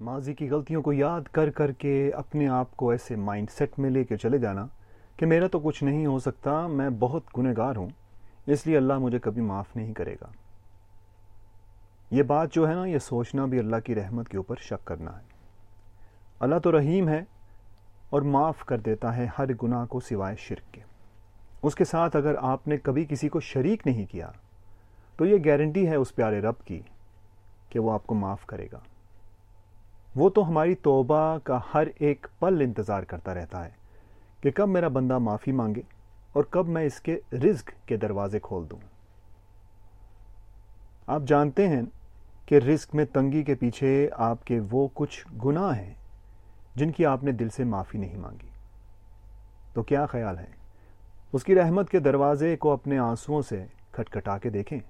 ماضی کی غلطیوں کو یاد کر کر کے اپنے آپ کو ایسے مائنڈ سیٹ میں لے کے چلے جانا کہ میرا تو کچھ نہیں ہو سکتا، میں بہت گنہ گار ہوں، اس لیے اللہ مجھے کبھی معاف نہیں کرے گا۔ یہ بات جو ہے نا، یہ سوچنا بھی اللہ کی رحمت کے اوپر شک کرنا ہے۔ اللہ تو رحیم ہے اور معاف کر دیتا ہے ہر گناہ کو سوائے شرک کے۔ اس کے ساتھ اگر آپ نے کبھی کسی کو شریک نہیں کیا، تو یہ گارنٹی ہے اس پیارے رب کی کہ وہ آپ کو معاف کرے گا۔ وہ تو ہماری توبہ کا ہر ایک پل انتظار کرتا رہتا ہے کہ کب میرا بندہ معافی مانگے اور کب میں اس کے رزق کے دروازے کھول دوں۔ آپ جانتے ہیں کہ رزق میں تنگی کے پیچھے آپ کے وہ کچھ گناہ ہیں جن کی آپ نے دل سے معافی نہیں مانگی۔ تو کیا خیال ہے؟ اس کی رحمت کے دروازے کو اپنے آنسوؤں سے کھٹکھٹا کے دیکھیں۔